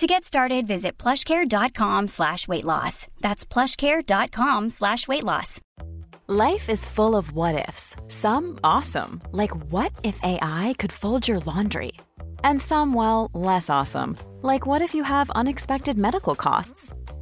To get started, visit plushcare.com slash weight loss. That's plushcare.com slash weight loss. Life is full of what ifs. Some awesome, like what if AI could fold your laundry? And some, well, less awesome, like what if you have unexpected medical costs?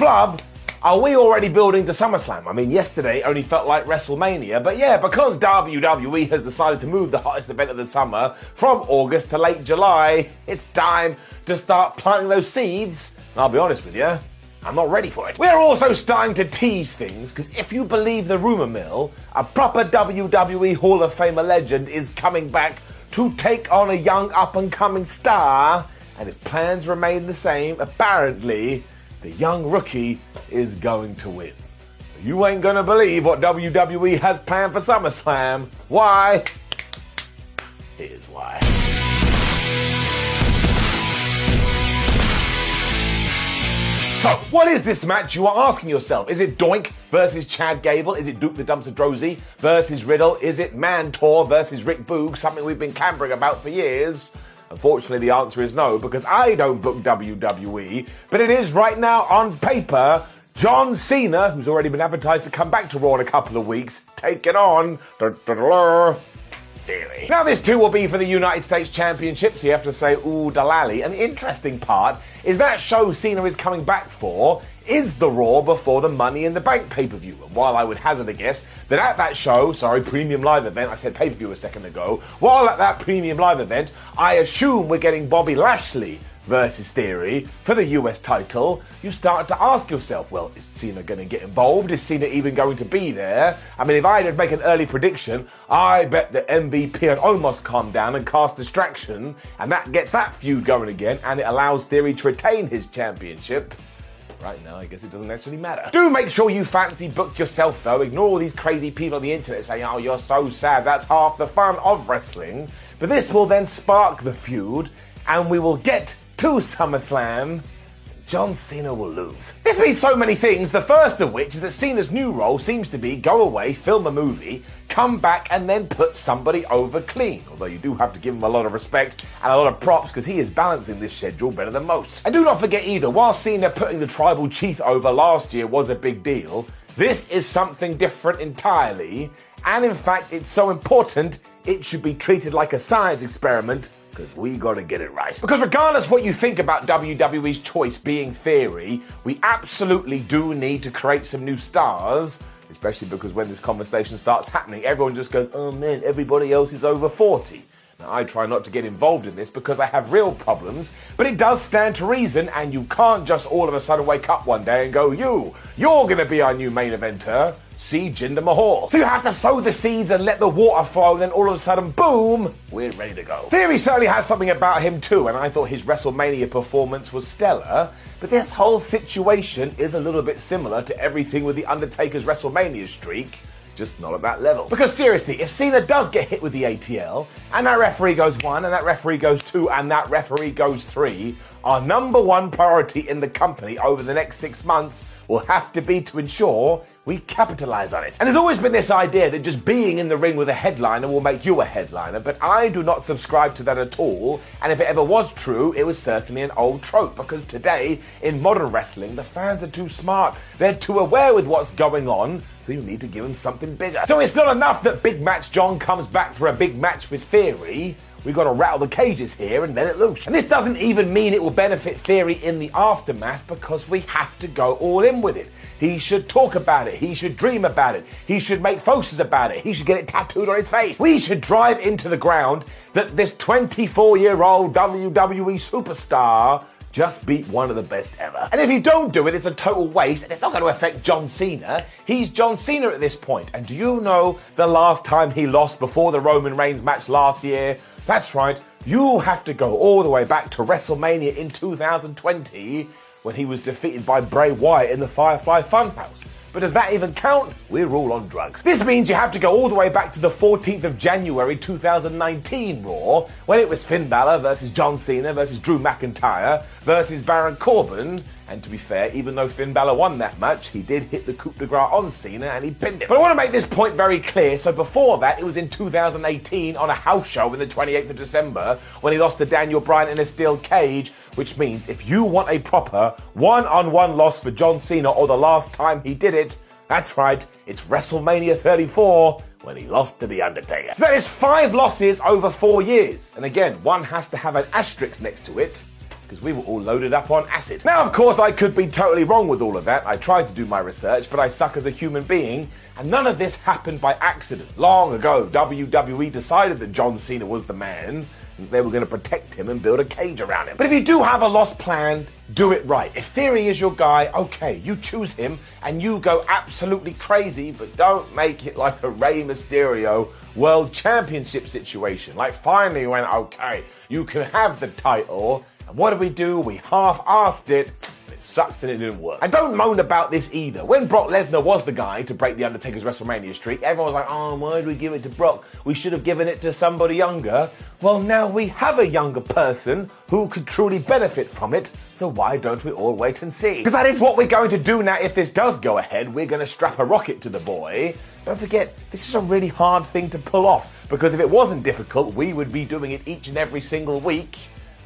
Flub are we already building to SummerSlam? I mean, yesterday only felt like WrestleMania, but yeah, because WWE has decided to move the hottest event of the summer from August to late July, it's time to start planting those seeds. And I'll be honest with you, I'm not ready for it. We're also starting to tease things because if you believe the rumor mill, a proper WWE Hall of Famer legend is coming back to take on a young up and coming star. And if plans remain the same, apparently the young rookie is going to win. You ain't gonna believe what WWE has planned for SummerSlam. Why? Here's why. So, what is this match? You are asking yourself. Is it Doink versus Chad Gable? Is it Duke the Dumpster Droese versus Riddle? Is it Mantaur versus Rick Boog? Something we've been clambering about for years. Unfortunately, the answer is no, because I don't book WWE, but it is right now on paper. John Cena, who's already been advertised to come back to Raw in a couple of weeks, take it on. Theory. Now, this too will be for the United States Championship, so you have to say, ooh, dalali. And the interesting part is that show Cena is coming back for is the Raw before the Money in the Bank pay per view. And while I would hazard a guess that at that show, sorry, premium live event, I said pay per view a second ago, while at that premium live event, I assume we're getting Bobby Lashley versus Theory for the US title, you start to ask yourself, well, is Cena going to get involved? Is Cena even going to be there? I mean, if I had to make an early prediction, I bet the MVP would almost calm down and cast distraction, and that gets that feud going again, and it allows Theory to retain his championship. Right now, I guess it doesn't actually matter. Do make sure you fancy book yourself, though. Ignore all these crazy people on the internet saying, oh, you're so sad. That's half the fun of wrestling. But this will then spark the feud, and we will get to SummerSlam, John Cena will lose. This means so many things, the first of which is that Cena's new role seems to be go away, film a movie, come back, and then put somebody over clean. Although you do have to give him a lot of respect and a lot of props because he is balancing this schedule better than most. And do not forget either, while Cena putting the tribal chief over last year was a big deal, this is something different entirely. And in fact, it's so important, it should be treated like a science experiment because we got to get it right. Because regardless what you think about WWE's choice being theory, we absolutely do need to create some new stars. Especially because when this conversation starts happening, everyone just goes, oh man, everybody else is over 40. Now, I try not to get involved in this because I have real problems, but it does stand to reason, and you can't just all of a sudden wake up one day and go, You, you're gonna be our new main eventer see Jinder Mahal. So you have to sow the seeds and let the water flow, and then all of a sudden, boom, we're ready to go. Theory certainly has something about him too, and I thought his WrestleMania performance was stellar. But this whole situation is a little bit similar to everything with The Undertaker's WrestleMania streak just not at that level. Because seriously, if Cena does get hit with the ATL, and that referee goes one, and that referee goes two, and that referee goes three, our number one priority in the company over the next six months will have to be to ensure we capitalize on it. And there's always been this idea that just being in the ring with a headliner will make you a headliner, but I do not subscribe to that at all. And if it ever was true, it was certainly an old trope because today, in modern wrestling, the fans are too smart. They're too aware with what's going on, so you need to give them something bigger. So it's not enough that Big Match John comes back for a big match with Theory. We've got to rattle the cages here and let it loose. And this doesn't even mean it will benefit Theory in the aftermath because we have to go all in with it. He should talk about it. He should dream about it. He should make posters about it. He should get it tattooed on his face. We should drive into the ground that this 24 year old WWE superstar just beat one of the best ever. And if you don't do it, it's a total waste and it's not going to affect John Cena. He's John Cena at this point. And do you know the last time he lost before the Roman Reigns match last year? That's right. You have to go all the way back to WrestleMania in 2020 when he was defeated by Bray Wyatt in the Firefly Funhouse. But does that even count? We're all on drugs. This means you have to go all the way back to the 14th of January 2019 Raw, when it was Finn Balor versus John Cena versus Drew McIntyre versus Baron Corbin. And to be fair, even though Finn Balor won that match, he did hit the coup de grace on Cena and he pinned him. But I want to make this point very clear. So before that, it was in 2018 on a house show in the 28th of December when he lost to Daniel Bryan in a steel cage which means if you want a proper one on one loss for John Cena or the last time he did it, that's right, it's WrestleMania 34 when he lost to The Undertaker. So that is five losses over four years. And again, one has to have an asterisk next to it because we were all loaded up on acid. Now, of course, I could be totally wrong with all of that. I tried to do my research, but I suck as a human being, and none of this happened by accident. Long ago, WWE decided that John Cena was the man, and they were going to protect him and build a cage around him. But if you do have a lost plan, do it right. If Theory is your guy, okay, you choose him and you go absolutely crazy, but don't make it like a Rey Mysterio World Championship situation. Like finally went, okay, you can have the title. And what did we do? We half-assed it it sucked and it didn't work. And don't moan about this either. When Brock Lesnar was the guy to break The Undertaker's WrestleMania streak, everyone was like, oh, why did we give it to Brock? We should have given it to somebody younger. Well, now we have a younger person who could truly benefit from it, so why don't we all wait and see? Because that is what we're going to do now if this does go ahead. We're going to strap a rocket to the boy. Don't forget, this is a really hard thing to pull off, because if it wasn't difficult, we would be doing it each and every single week.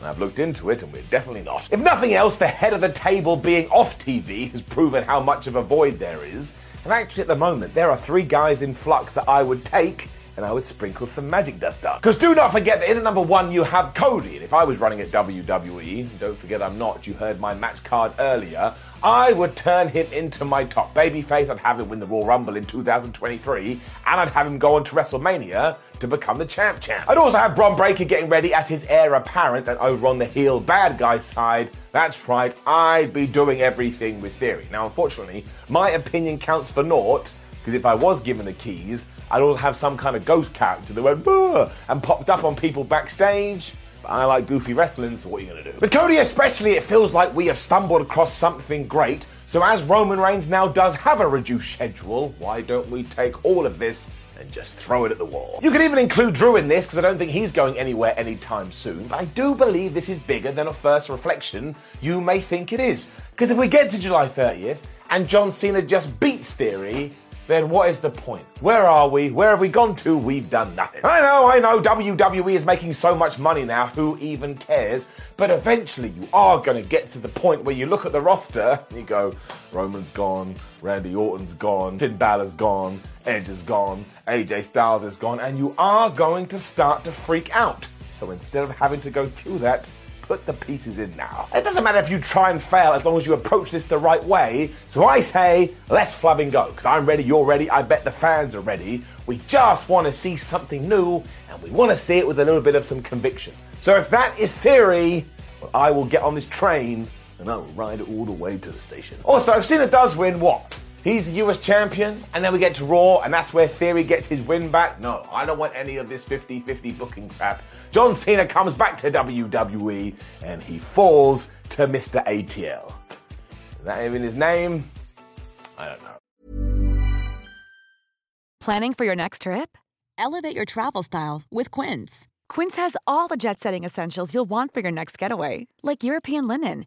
And I've looked into it, and we're definitely not. If nothing else, the head of the table being off TV has proven how much of a void there is. And actually, at the moment, there are three guys in flux that I would take and I would sprinkle some magic dust on. Because do not forget that in at number one you have Cody. And if I was running at WWE, don't forget I'm not, you heard my match card earlier, I would turn him into my top babyface. I'd have him win the Royal Rumble in 2023, and I'd have him go on to WrestleMania to become the champ champ. I'd also have Bron Breakker getting ready as his heir apparent, and over on the heel bad guy side, that's right, I'd be doing everything with Theory. Now, unfortunately, my opinion counts for naught, because if I was given the keys, I'd all have some kind of ghost character that went Boo! and popped up on people backstage. But I like goofy wrestling, so what are you going to do? With Cody especially, it feels like we have stumbled across something great. So as Roman Reigns now does have a reduced schedule, why don't we take all of this and just throw it at the wall. You can even include Drew in this because I don't think he's going anywhere anytime soon. But I do believe this is bigger than a first reflection you may think it is. Because if we get to July 30th and John Cena just beats Theory, then what is the point? Where are we? Where have we gone to? We've done nothing. I know, I know, WWE is making so much money now, who even cares? But eventually you are going to get to the point where you look at the roster and you go, Roman's gone, Randy Orton's gone, Finn Balor's gone, Edge is gone, AJ Styles is gone, and you are going to start to freak out. So instead of having to go through that, put the pieces in now. It doesn't matter if you try and fail as long as you approach this the right way. So I say, let's flub and go. Because I'm ready, you're ready, I bet the fans are ready. We just want to see something new and we want to see it with a little bit of some conviction. So if that is theory, well, I will get on this train and I will ride all the way to the station. Also, if Cena does win, what? He's the US champion, and then we get to Raw, and that's where Theory gets his win back. No, I don't want any of this 50 50 booking crap. John Cena comes back to WWE, and he falls to Mr. ATL. Is that even his name? I don't know. Planning for your next trip? Elevate your travel style with Quince. Quince has all the jet setting essentials you'll want for your next getaway, like European linen